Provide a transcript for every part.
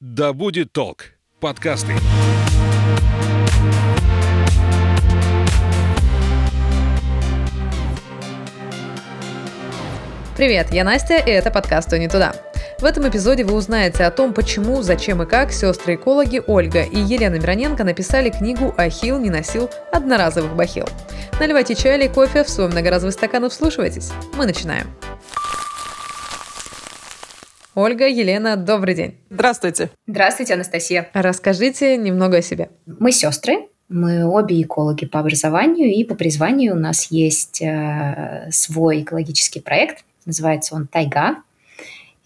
«Да будет толк» – подкасты. Привет, я Настя, и это подкаст «То не туда». В этом эпизоде вы узнаете о том, почему, зачем и как сестры-экологи Ольга и Елена Мироненко написали книгу «Ахилл не носил одноразовых бахил». Наливайте чай или кофе в свой многоразовый стакан и вслушивайтесь. Мы начинаем. Ольга, Елена, добрый день. Здравствуйте. Здравствуйте, Анастасия. Расскажите немного о себе. Мы сестры, мы обе экологи по образованию, и по призванию у нас есть э, свой экологический проект, называется он «Тайга»,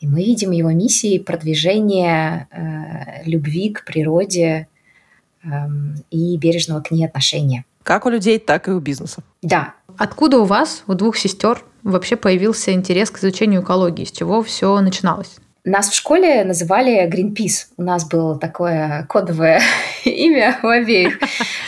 и мы видим его миссией продвижения э, любви к природе э, и бережного к ней отношения. Как у людей, так и у бизнеса. Да. Откуда у вас, у двух сестер, вообще появился интерес к изучению экологии? С чего все начиналось? Нас в школе называли Greenpeace. У нас было такое кодовое имя у обеих.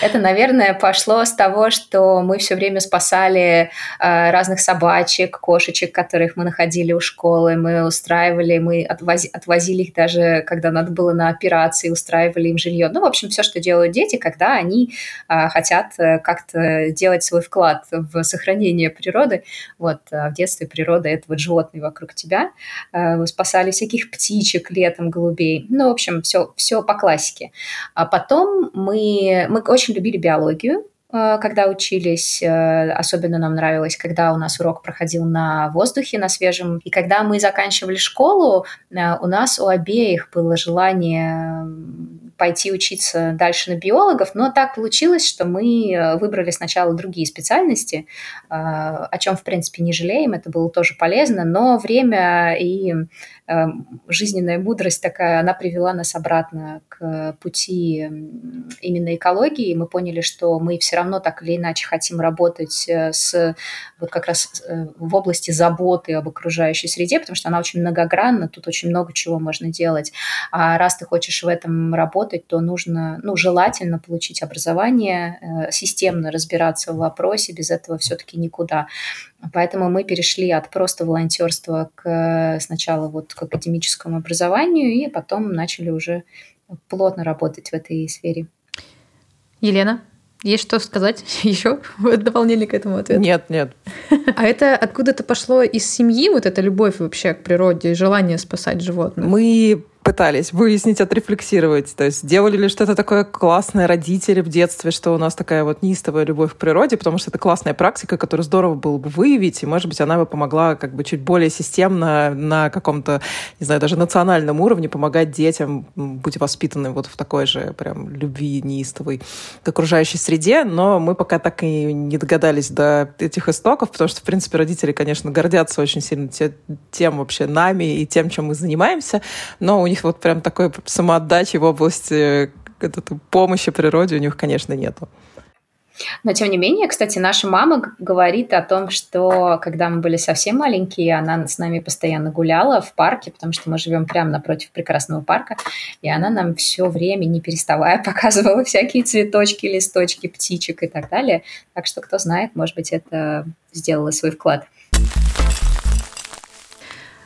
Это, наверное, пошло с того, что мы все время спасали э, разных собачек, кошечек, которых мы находили у школы. Мы устраивали, мы отвози, отвозили их даже, когда надо было на операции, устраивали им жилье. Ну, в общем, все, что делают дети, когда они э, хотят как-то делать свой вклад в сохранение природы. Вот, а в детстве природа – это вот животные вокруг тебя. Э, спасали всяких птичек летом, голубей. Ну, в общем, все, все по классике. А потом мы, мы очень любили биологию, э, когда учились, э, особенно нам нравилось, когда у нас урок проходил на воздухе, на свежем. И когда мы заканчивали школу, э, у нас у обеих было желание пойти учиться дальше на биологов, но так получилось, что мы выбрали сначала другие специальности, о чем, в принципе, не жалеем, это было тоже полезно, но время и Эм, жизненная мудрость такая, она привела нас обратно к пути именно экологии. Мы поняли, что мы все равно так или иначе хотим работать э, с вот как раз э, в области заботы об окружающей среде, потому что она очень многогранна, тут очень много чего можно делать. А раз ты хочешь в этом работать, то нужно, ну, желательно получить образование, э, системно разбираться в вопросе, без этого все-таки никуда. Поэтому мы перешли от просто волонтерства к сначала вот к академическому образованию и потом начали уже плотно работать в этой сфере. Елена, есть что сказать еще в дополнение к этому ответу? Нет, нет. А это откуда-то пошло из семьи, вот эта любовь вообще к природе желание спасать животных? Мы пытались выяснить, отрефлексировать. То есть делали ли что-то такое классное родители в детстве, что у нас такая вот неистовая любовь к природе, потому что это классная практика, которую здорово было бы выявить, и, может быть, она бы помогла как бы чуть более системно на каком-то, не знаю, даже национальном уровне помогать детям быть воспитанным вот в такой же прям любви неистовой к окружающей среде, но мы пока так и не догадались до этих истоков, потому что, в принципе, родители, конечно, гордятся очень сильно тем вообще нами и тем, чем мы занимаемся, но у них вот прям такой самоотдачи в области помощи природе у них, конечно, нету. Но, тем не менее, кстати, наша мама говорит о том, что когда мы были совсем маленькие, она с нами постоянно гуляла в парке, потому что мы живем прямо напротив прекрасного парка, и она нам все время, не переставая, показывала всякие цветочки, листочки, птичек и так далее. Так что, кто знает, может быть, это сделало свой вклад.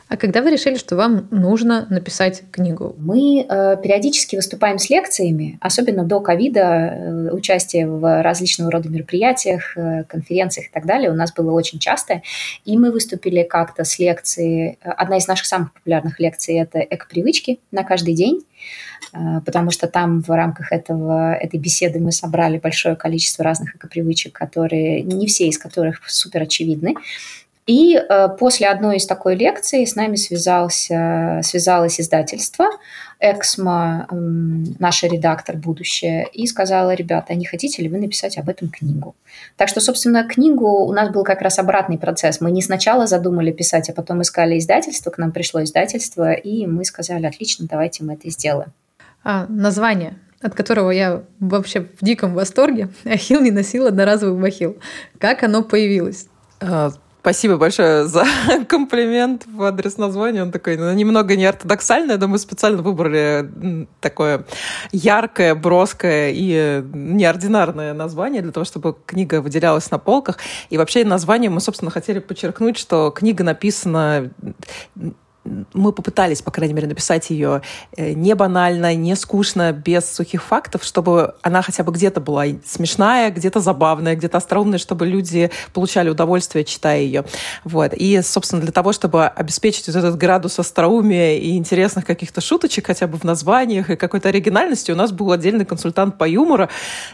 А когда вы решили, что вам нужно написать книгу? Мы э, периодически выступаем с лекциями, особенно до ковида, э, участие в различного рода мероприятиях, э, конференциях и так далее у нас было очень часто. И мы выступили как-то с лекцией. Одна из наших самых популярных лекций – это эко-привычки на каждый день э, потому что там в рамках этого, этой беседы мы собрали большое количество разных эко-привычек, которые, не все из которых супер очевидны. И э, после одной из такой лекции с нами связался, связалось издательство Эксмо, наша редактор будущее, и сказала, ребята, не хотите ли вы написать об этом книгу? Так что, собственно, книгу у нас был как раз обратный процесс. Мы не сначала задумали писать, а потом искали издательство, к нам пришло издательство, и мы сказали, отлично, давайте мы это сделаем. А, название от которого я вообще в диком восторге. Ахилл не носил одноразовый бахил. Как оно появилось? Спасибо большое за комплимент в адрес названия. Он такой ну, немного неортодоксальный, но мы специально выбрали такое яркое, броское и неординарное название для того, чтобы книга выделялась на полках. И вообще название мы, собственно, хотели подчеркнуть, что книга написана мы попытались, по крайней мере, написать ее э, не банально, не скучно, без сухих фактов, чтобы она хотя бы где-то была смешная, где-то забавная, где-то остроумная, чтобы люди получали удовольствие, читая ее. Вот. И, собственно, для того, чтобы обеспечить вот этот градус остроумия и интересных каких-то шуточек хотя бы в названиях и какой-то оригинальности, у нас был отдельный консультант по юмору.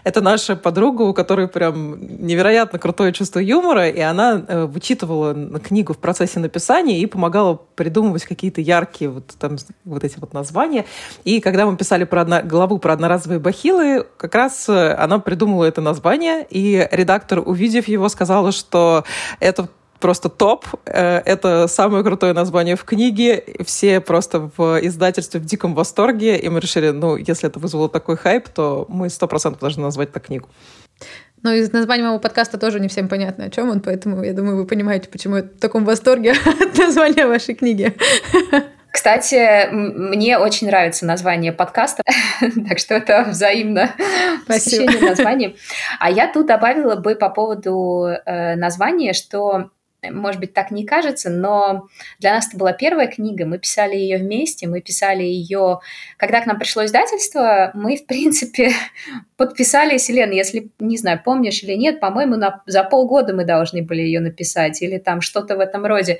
Это наша подруга, у которой прям невероятно крутое чувство юмора, и она э, вычитывала книгу в процессе написания и помогала придумывать какие-то яркие вот, там, вот эти вот названия. И когда мы писали про одно, главу про одноразовые бахилы, как раз э, она придумала это название, и редактор, увидев его, сказала, что это просто топ. Э, это самое крутое название в книге. Все просто в издательстве в диком восторге. И мы решили, ну, если это вызвало такой хайп, то мы сто процентов должны назвать так книгу. Но из названия моего подкаста тоже не всем понятно, о чем он, поэтому я думаю, вы понимаете, почему я в таком восторге от названия вашей книги. Кстати, мне очень нравится название подкаста, так что это взаимно посещение названий. А я тут добавила бы по поводу э, названия, что может быть, так не кажется, но для нас это была первая книга, мы писали ее вместе, мы писали ее... Когда к нам пришло издательство, мы, в принципе, подписались, Елена, если, не знаю, помнишь или нет, по-моему, на... за полгода мы должны были ее написать, или там что-то в этом роде.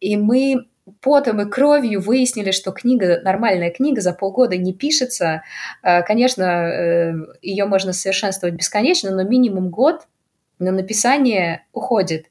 И мы потом и кровью выяснили, что книга, нормальная книга за полгода не пишется. Э, конечно, э, ее можно совершенствовать бесконечно, но минимум год на написание уходит.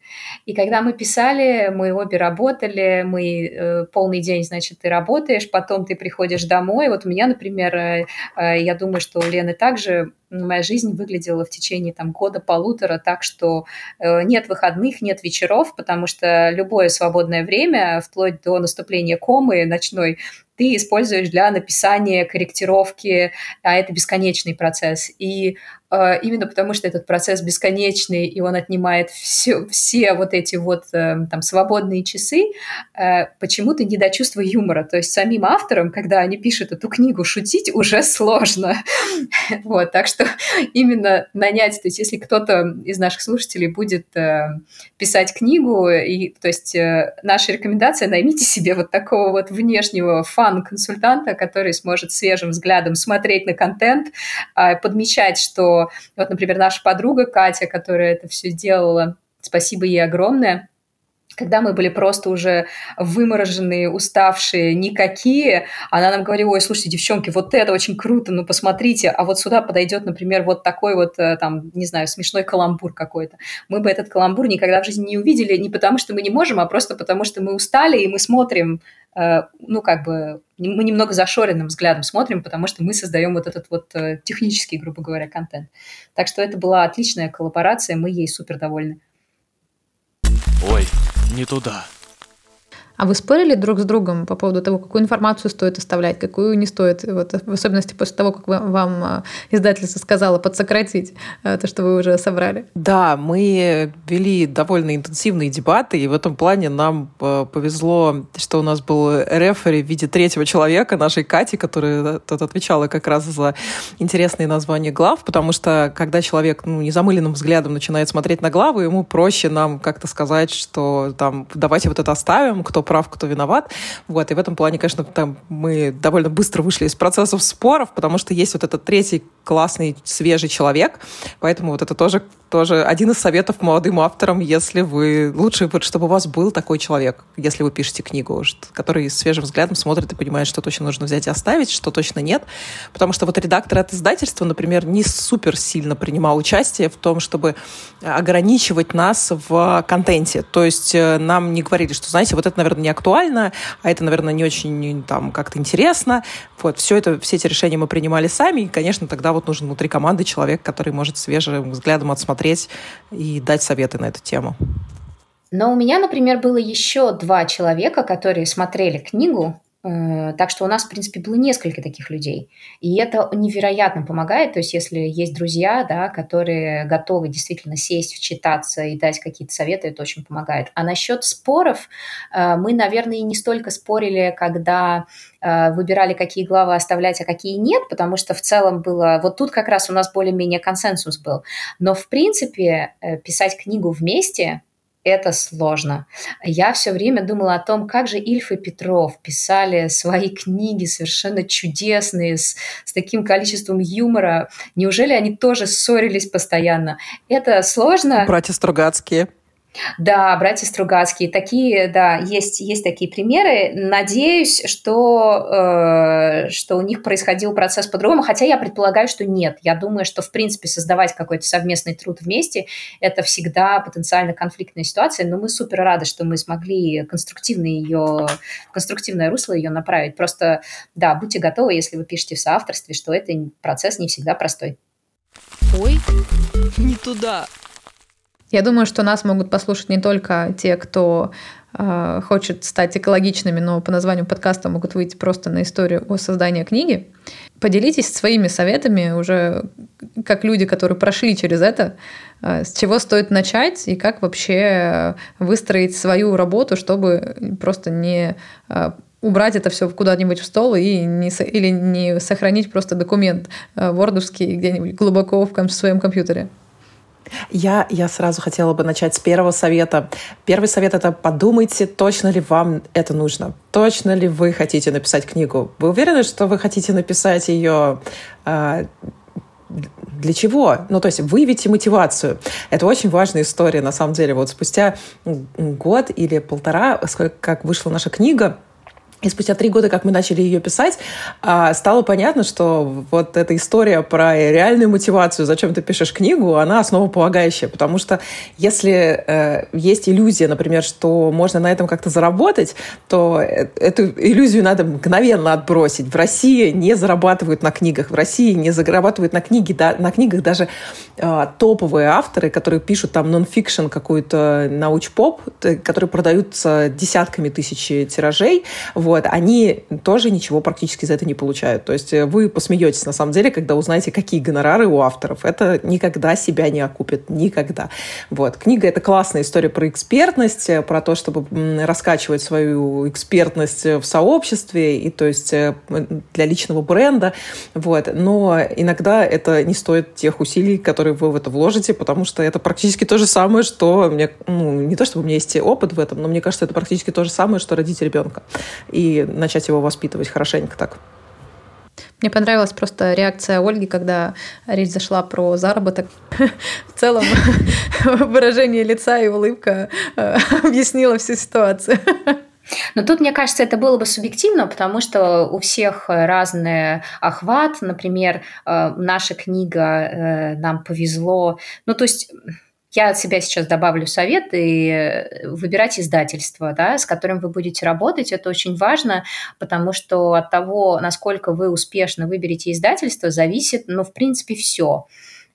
И когда мы писали, мы обе работали, мы э, полный день, значит, ты работаешь, потом ты приходишь домой. Вот у меня, например, э, э, я думаю, что у Лены также моя жизнь выглядела в течение там года-полутора так, что э, нет выходных, нет вечеров, потому что любое свободное время, вплоть до наступления комы ночной, ты используешь для написания, корректировки, а это бесконечный процесс. И э, именно потому, что этот процесс бесконечный, и он отнимает все, все вот эти вот э, там свободные часы, э, почему-то не до чувства юмора. То есть самим авторам, когда они пишут эту книгу, шутить уже сложно. Вот, так что именно нанять, то есть если кто-то из наших слушателей будет э, писать книгу, и, то есть э, наша рекомендация, наймите себе вот такого вот внешнего фан-консультанта, который сможет свежим взглядом смотреть на контент, э, подмечать, что вот, например, наша подруга Катя, которая это все делала, спасибо ей огромное, когда мы были просто уже вымороженные, уставшие, никакие, она нам говорила, ой, слушайте, девчонки, вот это очень круто, ну посмотрите, а вот сюда подойдет, например, вот такой вот, э, там, не знаю, смешной каламбур какой-то. Мы бы этот каламбур никогда в жизни не увидели, не потому что мы не можем, а просто потому что мы устали, и мы смотрим, э, ну, как бы, мы немного зашоренным взглядом смотрим, потому что мы создаем вот этот вот э, технический, грубо говоря, контент. Так что это была отличная коллаборация, мы ей супер довольны. Ой, не туда. А вы спорили друг с другом по поводу того, какую информацию стоит оставлять, какую не стоит, вот, в особенности после того, как вам а, издательство сказало подсократить а, то, что вы уже собрали? Да, мы вели довольно интенсивные дебаты, и в этом плане нам а, повезло, что у нас был рефери в виде третьего человека, нашей Кати, которая тут отвечала как раз за интересные названия глав, потому что когда человек ну, незамыленным взглядом начинает смотреть на главы, ему проще нам как-то сказать, что там давайте вот это оставим, кто прав, кто виноват. Вот, и в этом плане, конечно, там мы довольно быстро вышли из процессов споров, потому что есть вот этот третий классный, свежий человек. Поэтому вот это тоже, тоже один из советов молодым авторам, если вы... Лучше, чтобы у вас был такой человек, если вы пишете книгу, который свежим взглядом смотрит и понимает, что точно нужно взять и оставить, что точно нет. Потому что вот редактор от издательства, например, не супер сильно принимал участие в том, чтобы ограничивать нас в контенте. То есть э, нам не говорили, что, знаете, вот это, наверное, не актуально, а это, наверное, не очень там как-то интересно. Вот, все это, все эти решения мы принимали сами, и, конечно, тогда вот нужен внутри команды человек, который может свежим взглядом отсмотреть и дать советы на эту тему. Но у меня, например, было еще два человека, которые смотрели книгу, так что у нас, в принципе, было несколько таких людей. И это невероятно помогает. То есть если есть друзья, да, которые готовы действительно сесть, вчитаться и дать какие-то советы, это очень помогает. А насчет споров, э, мы, наверное, и не столько спорили, когда э, выбирали, какие главы оставлять, а какие нет, потому что в целом было... Вот тут как раз у нас более-менее консенсус был. Но, в принципе, писать книгу вместе это сложно. Я все время думала о том, как же Ильф и Петров писали свои книги совершенно чудесные, с, с таким количеством юмора. Неужели они тоже ссорились постоянно? Это сложно. Братья Стругацкие. Да, братья Стругацкие, такие, да, есть, есть такие примеры. Надеюсь, что, э, что у них происходил процесс по-другому, хотя я предполагаю, что нет. Я думаю, что, в принципе, создавать какой-то совместный труд вместе – это всегда потенциально конфликтная ситуация, но мы супер рады, что мы смогли конструктивно ее, конструктивное русло ее направить. Просто, да, будьте готовы, если вы пишете в соавторстве, что это процесс не всегда простой. Ой, не туда. Я думаю, что нас могут послушать не только те, кто э, хочет стать экологичными, но по названию подкаста могут выйти просто на историю о создании книги. Поделитесь своими советами уже как люди, которые прошли через это, э, с чего стоит начать и как вообще выстроить свою работу, чтобы просто не э, убрать это все куда-нибудь в стол и не, или не сохранить просто документ э, вордовский где-нибудь глубоко в своем компьютере. Я, я сразу хотела бы начать с первого совета. Первый совет — это подумайте, точно ли вам это нужно. Точно ли вы хотите написать книгу? Вы уверены, что вы хотите написать ее э, для чего? Ну, то есть выявите мотивацию. Это очень важная история, на самом деле. Вот спустя год или полтора, как вышла наша книга, и спустя три года, как мы начали ее писать, а, стало понятно, что вот эта история про реальную мотивацию, зачем ты пишешь книгу, она основополагающая. Потому что если э, есть иллюзия, например, что можно на этом как-то заработать, то э, эту иллюзию надо мгновенно отбросить. В России не зарабатывают на книгах. В России не зарабатывают на, книги, да, на книгах даже э, топовые авторы, которые пишут там нон-фикшн, какую-то науч-поп, которые продаются десятками тысяч тиражей. Вот вот, они тоже ничего практически за это не получают. То есть э, вы посмеетесь, на самом деле, когда узнаете, какие гонорары у авторов. Это никогда себя не окупит. Никогда. Вот. Книга — это классная история про экспертность, э, про то, чтобы раскачивать свою экспертность в сообществе, и то есть э, для личного бренда. Вот. Но иногда это не стоит тех усилий, которые вы в это вложите, потому что это практически то же самое, что мне, ну, не то чтобы у меня есть опыт в этом, но мне кажется, это практически то же самое, что родить ребенка. И и начать его воспитывать хорошенько так. Мне понравилась просто реакция Ольги, когда речь зашла про заработок. В целом выражение лица и улыбка э, объяснила всю ситуацию. Но тут, мне кажется, это было бы субъективно, потому что у всех разный охват. Например, э, наша книга э, «Нам повезло». Ну, то есть я от себя сейчас добавлю совет и э, выбирать издательство, да, с которым вы будете работать. Это очень важно, потому что от того, насколько вы успешно выберете издательство, зависит, ну, в принципе, все.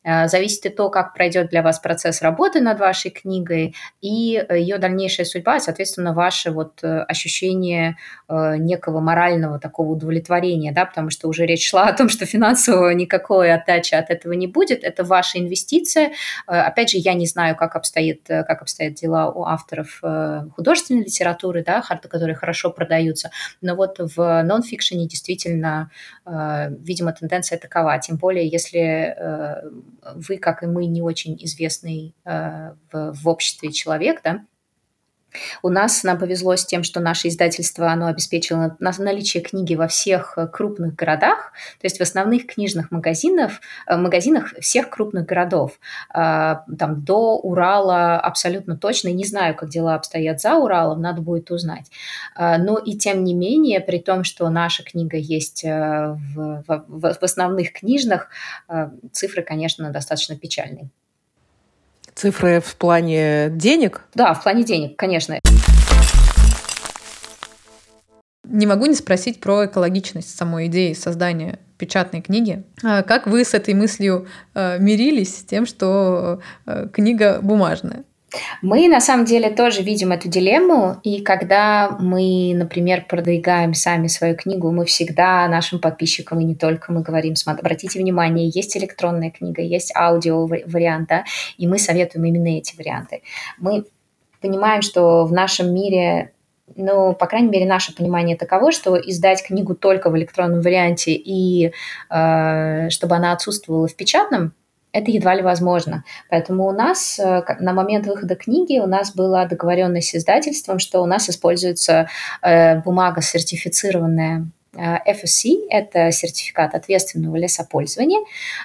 Э, зависит и то, как пройдет для вас процесс работы над вашей книгой и э, ее дальнейшая судьба, соответственно, ваше вот э, ощущение некого морального такого удовлетворения, да, потому что уже речь шла о том, что финансового никакой отдачи от этого не будет, это ваша инвестиция. Опять же, я не знаю, как обстоит, как обстоят дела у авторов художественной литературы, да, которые хорошо продаются, но вот в нон-фикшене действительно, видимо, тенденция такова, тем более, если вы, как и мы, не очень известный э, в, в обществе человек, да, у нас нам повезло с тем, что наше издательство оно обеспечило наличие книги во всех э, крупных городах, то есть в основных книжных магазинах, э, магазинах всех крупных городов. А, там до Урала абсолютно точно. Не знаю, как дела обстоят за Уралом, надо будет узнать. А, но и тем не менее, при том, что наша книга есть э, в, в, в основных книжных, цифры, конечно, достаточно печальные. Цифры в плане денег? Да, в плане денег, конечно. Не могу не спросить про экологичность самой идеи создания печатной книги. А как вы с этой мыслью э, мирились, с тем, что э, книга бумажная? Мы на самом деле тоже видим эту дилемму, и когда мы, например, продвигаем сами свою книгу, мы всегда нашим подписчикам, и не только, мы говорим, обратите внимание, есть электронная книга, есть аудио вариант, да, и мы советуем именно эти варианты. Мы понимаем, что в нашем мире ну, по крайней мере, наше понимание таково, что издать книгу только в электронном варианте и э, чтобы она отсутствовала в печатном это едва ли возможно. Поэтому у нас на момент выхода книги у нас была договоренность с издательством, что у нас используется бумага сертифицированная Э, FSC – это сертификат ответственного лесопользования,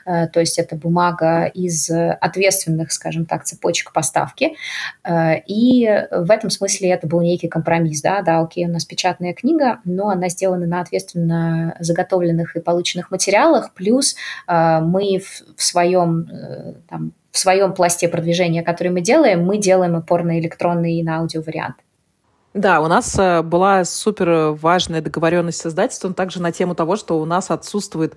э, то есть это бумага из ответственных, скажем так, цепочек поставки. Э, и в этом смысле это был некий компромисс. Да, да, окей, у нас печатная книга, но она сделана на ответственно заготовленных и полученных материалах, плюс мы в своем там, в своем пласте продвижения, который мы делаем, мы делаем опор на электронный и на аудио варианты. Да, у нас э, была супер важная договоренность с издательством также на тему того, что у нас отсутствует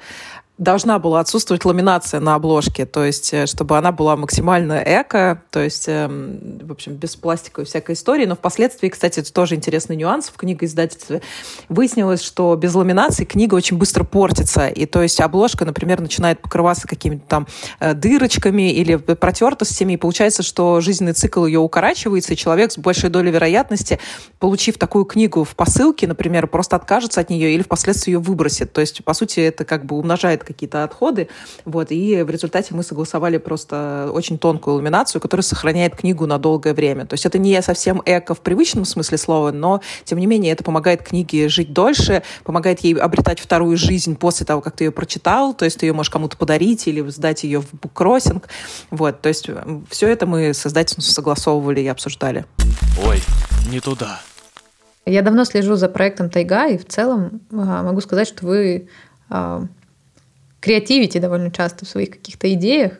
должна была отсутствовать ламинация на обложке, то есть э, чтобы она была максимально эко, то есть, эм, в общем, без пластиковой всякой истории. Но впоследствии, кстати, это тоже интересный нюанс в книгоиздательстве. Выяснилось, что без ламинации книга очень быстро портится, и то есть обложка, например, начинает покрываться какими-то там э, дырочками или протертостями, и получается, что жизненный цикл ее укорачивается, и человек с большей долей вероятности, получив такую книгу в посылке, например, просто откажется от нее или впоследствии ее выбросит. То есть, по сути, это как бы умножает какие-то отходы. Вот, и в результате мы согласовали просто очень тонкую ламинацию, которая сохраняет книгу на долгое время. То есть это не совсем эко в привычном смысле слова, но, тем не менее, это помогает книге жить дольше, помогает ей обретать вторую жизнь после того, как ты ее прочитал. То есть ты ее можешь кому-то подарить или сдать ее в буккроссинг. Вот, то есть все это мы с издательством согласовывали и обсуждали. Ой, не туда. Я давно слежу за проектом Тайга, и в целом а, могу сказать, что вы а, креативите довольно часто в своих каких-то идеях.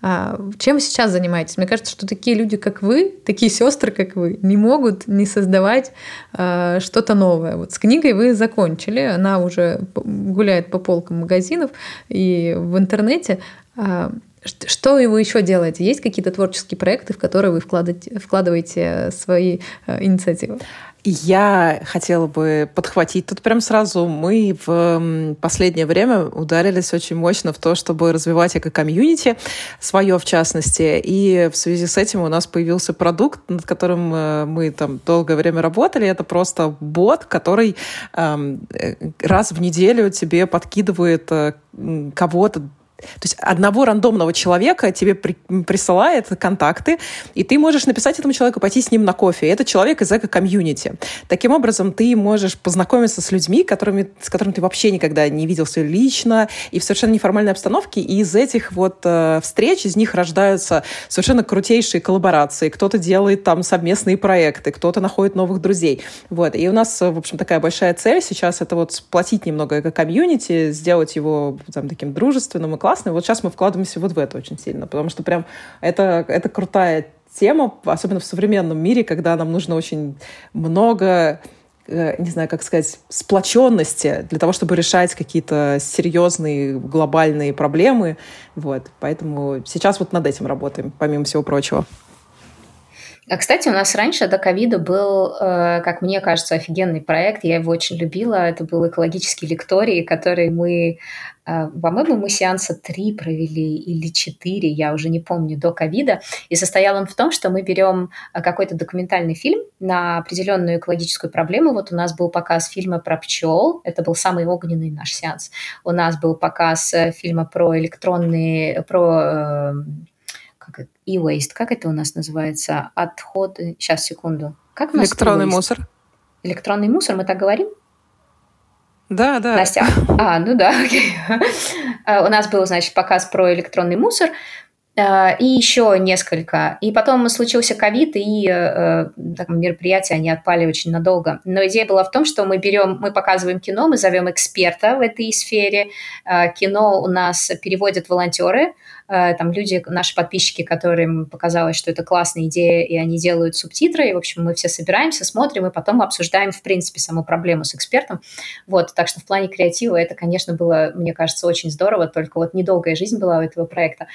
А, чем вы сейчас занимаетесь? Мне кажется, что такие люди, как вы, такие сестры, как вы, не могут не создавать а, что-то новое. Вот с книгой вы закончили, она уже гуляет по полкам магазинов и в интернете. А, что вы еще делаете? Есть какие-то творческие проекты, в которые вы вкладываете, вкладываете свои инициативы? Я хотела бы подхватить тут прям сразу. Мы в последнее время ударились очень мощно в то, чтобы развивать эко-комьюнити, свое в частности. И в связи с этим у нас появился продукт, над которым э, мы там долгое время работали. Это просто бот, который э, раз в неделю тебе подкидывает э, кого-то то есть одного рандомного человека тебе при, присылает контакты, и ты можешь написать этому человеку, пойти с ним на кофе. И это человек из эко-комьюнити. Таким образом, ты можешь познакомиться с людьми, которыми, с которыми ты вообще никогда не виделся лично, и в совершенно неформальной обстановке. И из этих вот э, встреч, из них рождаются совершенно крутейшие коллаборации. Кто-то делает там совместные проекты, кто-то находит новых друзей. Вот. И у нас, в общем, такая большая цель сейчас это вот сплотить немного эко-комьюнити, сделать его там таким дружественным и классным, классный. Вот сейчас мы вкладываемся вот в это очень сильно, потому что прям это, это крутая тема, особенно в современном мире, когда нам нужно очень много э, не знаю, как сказать, сплоченности для того, чтобы решать какие-то серьезные глобальные проблемы. Вот. Поэтому сейчас вот над этим работаем, помимо всего прочего. А, кстати, у нас раньше до ковида был, э, как мне кажется, офигенный проект. Я его очень любила. Это был экологический лекторий, который мы, э, по-моему, мы сеанса три провели или четыре, я уже не помню, до ковида. И состоял он в том, что мы берем э, какой-то документальный фильм на определенную экологическую проблему. Вот у нас был показ фильма про пчел. Это был самый огненный наш сеанс. У нас был показ фильма про электронные, про как e-waste, как это у нас называется? Отходы. Сейчас, секунду. Как у нас Электронный мусор. Электронный мусор, мы так говорим? Да, да. Настя. А, ну да, окей. А, у нас был, значит, показ про электронный мусор. А, и еще несколько. И потом случился ковид, и э, э, так, мероприятия, они отпали очень надолго. Но идея была в том, что мы берем, мы показываем кино, мы зовем эксперта в этой сфере. Кино у нас переводят волонтеры, там люди, наши подписчики, которым показалось, что это классная идея, и они делают субтитры. И, в общем, мы все собираемся, смотрим, и потом обсуждаем, в принципе, саму проблему с экспертом. Вот, так что в плане креатива это, конечно, было, мне кажется, очень здорово, только вот недолгая жизнь была у этого проекта.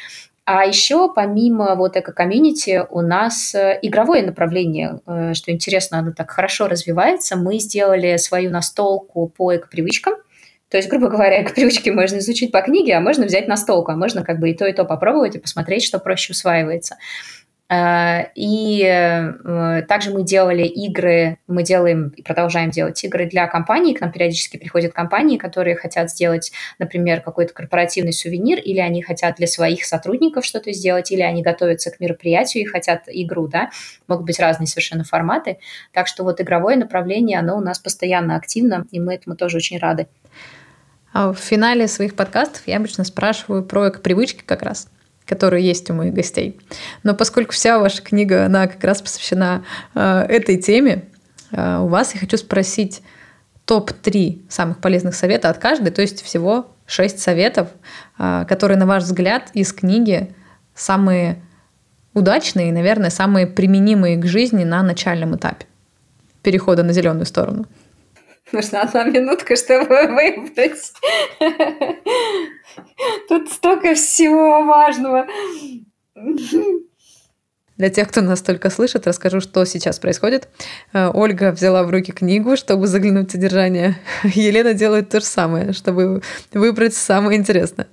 А еще помимо вот эко-комьюнити у нас э, игровое направление, э, что интересно, оно так хорошо развивается. Мы сделали свою настолку по эко-привычкам. То есть, грубо говоря, эко-привычки можно изучить по книге, а можно взять настолку, а можно как бы и то, и то попробовать и посмотреть, что проще усваивается. Э, и э, также мы делали игры, мы делаем и продолжаем делать игры для компаний. К нам периодически приходят компании, которые хотят сделать, например, какой-то корпоративный сувенир, или они хотят для своих сотрудников что-то сделать, или они готовятся к мероприятию и хотят игру, да. Могут быть разные совершенно форматы. Так что вот игровое направление, оно у нас постоянно активно, и мы этому тоже очень рады. А в финале своих подкастов я обычно спрашиваю про привычки как раз которые есть у моих гостей. Но поскольку вся ваша книга, она как раз посвящена э, этой теме, э, у вас я хочу спросить топ-3 самых полезных совета от каждой, то есть всего 6 советов, э, которые, на ваш взгляд, из книги самые удачные и, наверное, самые применимые к жизни на начальном этапе перехода на зеленую сторону. Нужна одна минутка, чтобы выбрать. Тут столько всего важного. Для тех, кто нас только слышит, расскажу, что сейчас происходит. Э, Ольга взяла в руки книгу, чтобы заглянуть в содержание. Елена делает то же самое, чтобы выбрать самое интересное.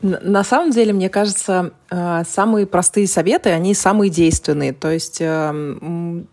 На самом деле, мне кажется, э, самые простые советы, они самые действенные. То есть эм,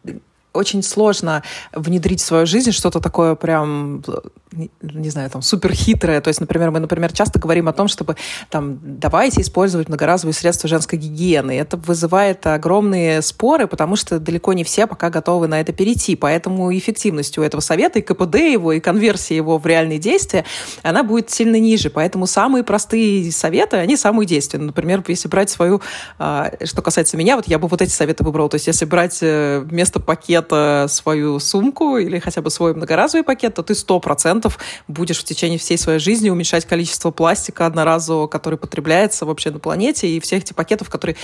очень сложно внедрить в свою жизнь что-то такое прям, не знаю, там, супер хитрое. То есть, например, мы, например, часто говорим о том, чтобы там, давайте использовать многоразовые средства женской гигиены. Это вызывает огромные споры, потому что далеко не все пока готовы на это перейти. Поэтому эффективность у этого совета, и КПД его, и конверсия его в реальные действия, она будет сильно ниже. Поэтому самые простые советы, они самые действенные. Например, если брать свою, а, что касается меня, вот я бы вот эти советы выбрала. То есть, если брать э, вместо пакета свою сумку или хотя бы свой многоразовый пакет, то ты сто процентов будешь в течение всей своей жизни уменьшать количество пластика одноразового, который потребляется вообще на планете, и всех этих пакетов, которые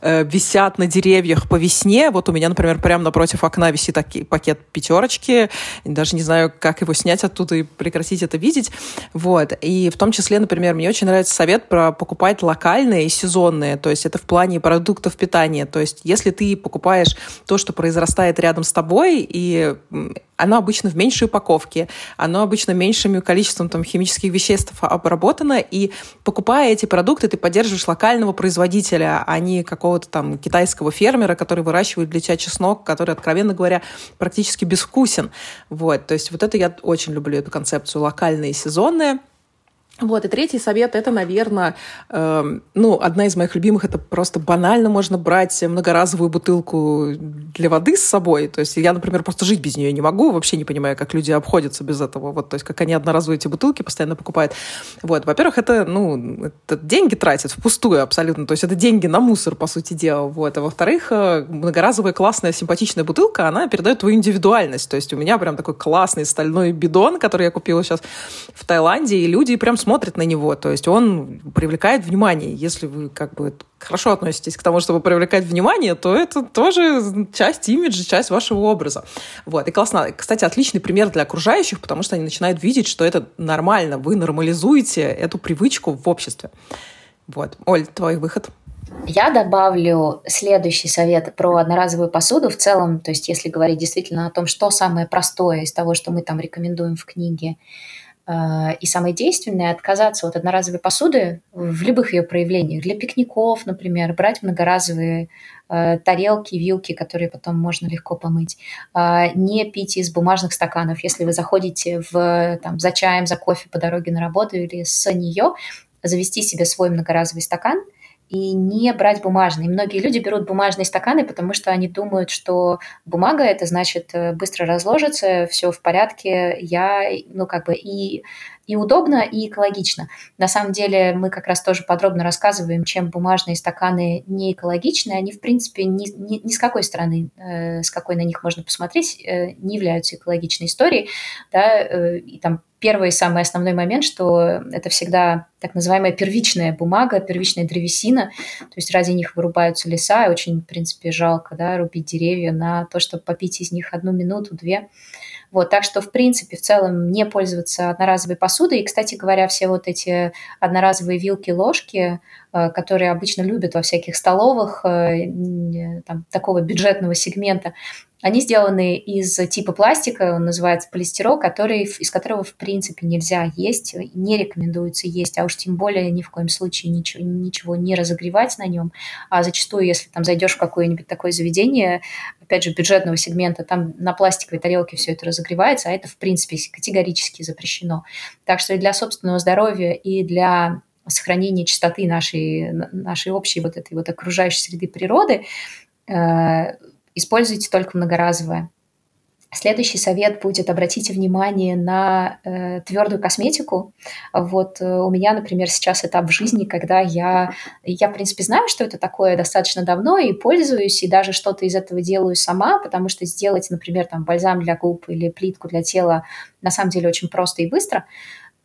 э, висят на деревьях по весне. Вот у меня, например, прямо напротив окна висит таки, пакет пятерочки. Даже не знаю, как его снять оттуда и прекратить это видеть. Вот. И в том числе, например, мне очень нравится совет про покупать локальные и сезонные. То есть это в плане продуктов питания. То есть если ты покупаешь то, что произрастает рядом с тобой, и оно обычно в меньшей упаковке, оно обычно меньшим количеством там, химических веществ обработано, и покупая эти продукты, ты поддерживаешь локального производителя, а не какого-то там китайского фермера, который выращивает для тебя чеснок, который, откровенно говоря, практически безвкусен. Вот, то есть вот это я очень люблю, эту концепцию локальная и сезонная. Вот, и третий совет, это, наверное, э, ну, одна из моих любимых, это просто банально можно брать многоразовую бутылку для воды с собой. То есть я, например, просто жить без нее не могу, вообще не понимаю, как люди обходятся без этого. Вот, то есть как они одноразовые эти бутылки постоянно покупают. Вот, во-первых, это, ну, это деньги тратят впустую абсолютно. То есть это деньги на мусор, по сути дела. Вот. А во-вторых, э, многоразовая классная симпатичная бутылка, она передает твою индивидуальность. То есть у меня прям такой классный стальной бидон, который я купила сейчас в Таиланде, и люди прям смотрят смотрят на него. То есть он привлекает внимание. Если вы как бы хорошо относитесь к тому, чтобы привлекать внимание, то это тоже часть имиджа, часть вашего образа. Вот. И классно. Кстати, отличный пример для окружающих, потому что они начинают видеть, что это нормально. Вы нормализуете эту привычку в обществе. Вот. Оль, твой выход. Я добавлю следующий совет про одноразовую посуду в целом, то есть если говорить действительно о том, что самое простое из того, что мы там рекомендуем в книге, и самое действенное – отказаться от одноразовой посуды в любых ее проявлениях. Для пикников, например, брать многоразовые э, тарелки, вилки, которые потом можно легко помыть. Э, не пить из бумажных стаканов. Если вы заходите в, там, за чаем, за кофе по дороге на работу или с нее, завести себе свой многоразовый стакан – и не брать бумажные. Многие люди берут бумажные стаканы, потому что они думают, что бумага это значит э, быстро разложится, все в порядке, я, ну как бы и и удобно, и экологично. На самом деле мы как раз тоже подробно рассказываем, чем бумажные стаканы не экологичны. Они, в принципе, ни, ни, ни с какой стороны, э, с какой на них можно посмотреть, э, не являются экологичной историей. Да, э, и там первый и самый основной момент, что это всегда так называемая первичная бумага, первичная древесина, то есть ради них вырубаются леса, и очень, в принципе, жалко да, рубить деревья на то, чтобы попить из них одну минуту, две. Вот, так что, в принципе, в целом не пользоваться одноразовой посудой. И, кстати говоря, все вот эти одноразовые вилки, ложки, э, которые обычно любят во всяких столовых э, там, такого бюджетного сегмента, они сделаны из типа пластика, он называется полистирол, который, из которого в принципе нельзя есть, не рекомендуется есть, а уж тем более ни в коем случае ничего, ничего не разогревать на нем. А зачастую, если там зайдешь в какое-нибудь такое заведение, опять же, бюджетного сегмента, там на пластиковой тарелке все это разогревается, а это в принципе категорически запрещено. Так что и для собственного здоровья, и для сохранения чистоты нашей, нашей общей вот этой вот окружающей среды природы э, используйте только многоразовое. Следующий совет будет обратите внимание на э, твердую косметику. Вот э, у меня, например, сейчас этап в жизни, когда я, я, в принципе, знаю, что это такое достаточно давно и пользуюсь, и даже что-то из этого делаю сама, потому что сделать, например, там бальзам для губ или плитку для тела на самом деле очень просто и быстро.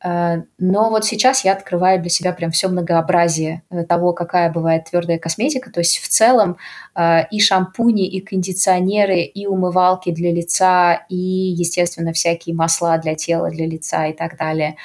Э, но вот сейчас я открываю для себя прям все многообразие э, того, какая бывает твердая косметика. То есть в целом э, и шампуни, и кондиционеры, и умывалки для лица, и, естественно, всякие масла для тела, для лица и так далее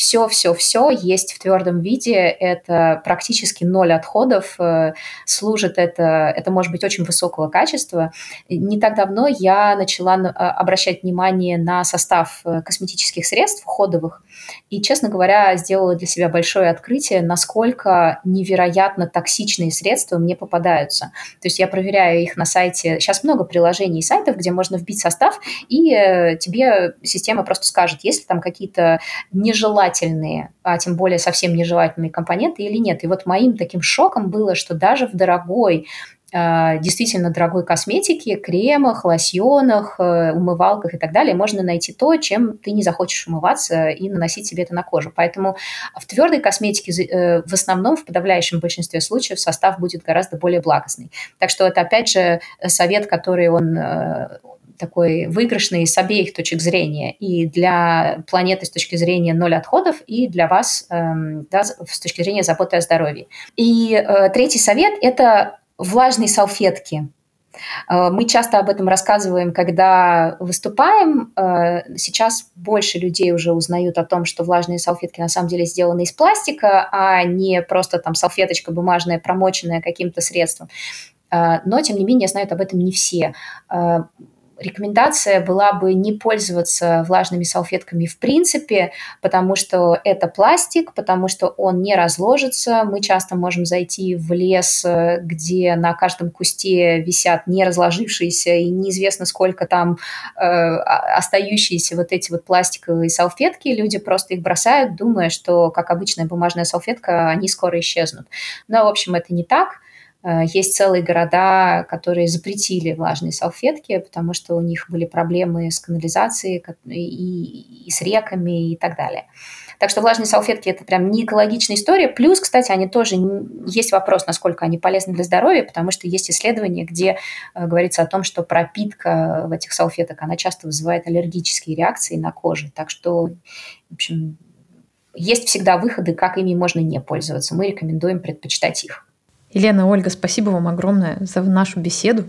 все-все-все есть в твердом виде, это практически ноль отходов, э, служит это, это может быть очень высокого качества. Не так давно я начала а, обращать внимание на состав э, косметических средств ходовых, и, честно говоря, сделала для себя большое открытие, насколько невероятно токсичные средства мне попадаются. То есть я проверяю их на сайте, сейчас много приложений и сайтов, где можно вбить состав, и э, тебе система просто скажет, есть ли там какие-то нежелательные нежелательные, а тем более совсем нежелательные компоненты или нет. И вот моим таким шоком было, что даже в дорогой а, действительно дорогой косметике, кремах, лосьонах, э, умывалках и так далее можно найти то, чем ты не захочешь умываться и наносить себе это на кожу. Поэтому в твердой косметике э, в основном, в подавляющем большинстве случаев, состав будет гораздо более благостный. Так что это, опять же, совет, который он э, такой выигрышный с обеих точек зрения. И для планеты с точки зрения ноль отходов, и для вас эм, да, с точки зрения заботы о здоровье. И э, третий совет – это влажные салфетки. Э, мы часто об этом рассказываем, когда выступаем. Э, сейчас больше людей уже узнают о том, что влажные салфетки на самом деле сделаны из пластика, а не просто там салфеточка бумажная, промоченная каким-то средством. Но, тем не менее, знают об этом не все рекомендация была бы не пользоваться влажными салфетками в принципе, потому что это пластик, потому что он не разложится. Мы часто можем зайти в лес, где на каждом кусте висят не разложившиеся и неизвестно сколько там э, остающиеся вот эти вот пластиковые салфетки. Люди просто их бросают, думая, что, как обычная бумажная салфетка, они скоро исчезнут. Но, в общем, это не так. Э, есть целые города, которые запретили влажные салфетки, потому что у них были проблемы с канализацией и, и с реками и так далее. Так что влажные салфетки – это прям не экологичная история. Плюс, кстати, они тоже… Есть вопрос, насколько они полезны для здоровья, потому что есть исследования, где э, говорится о том, что пропитка в этих салфеток, она часто вызывает аллергические реакции на коже. Так что, в общем, есть всегда выходы, как ими можно не пользоваться. Мы рекомендуем предпочитать их. Елена, Ольга, спасибо вам огромное за нашу беседу.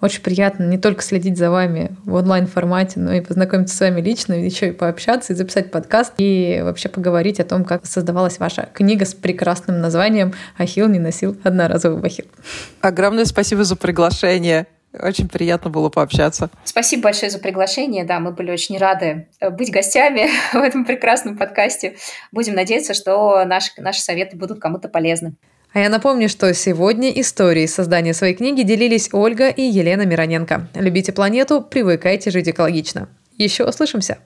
Очень приятно не только следить за вами в онлайн-формате, но и познакомиться с вами лично, еще и пообщаться, и записать подкаст, и вообще поговорить о том, как создавалась ваша книга с прекрасным названием «Ахилл не носил одноразовый бахил». Огромное спасибо за приглашение. Очень приятно было пообщаться. Спасибо большое за приглашение. Да, мы были очень рады э, быть гостями в этом прекрасном подкасте. Будем надеяться, что наши, наши советы будут кому-то полезны. А я напомню, что сегодня истории создания своей книги делились Ольга и Елена Мироненко. Любите планету, привыкайте жить экологично. Еще услышимся!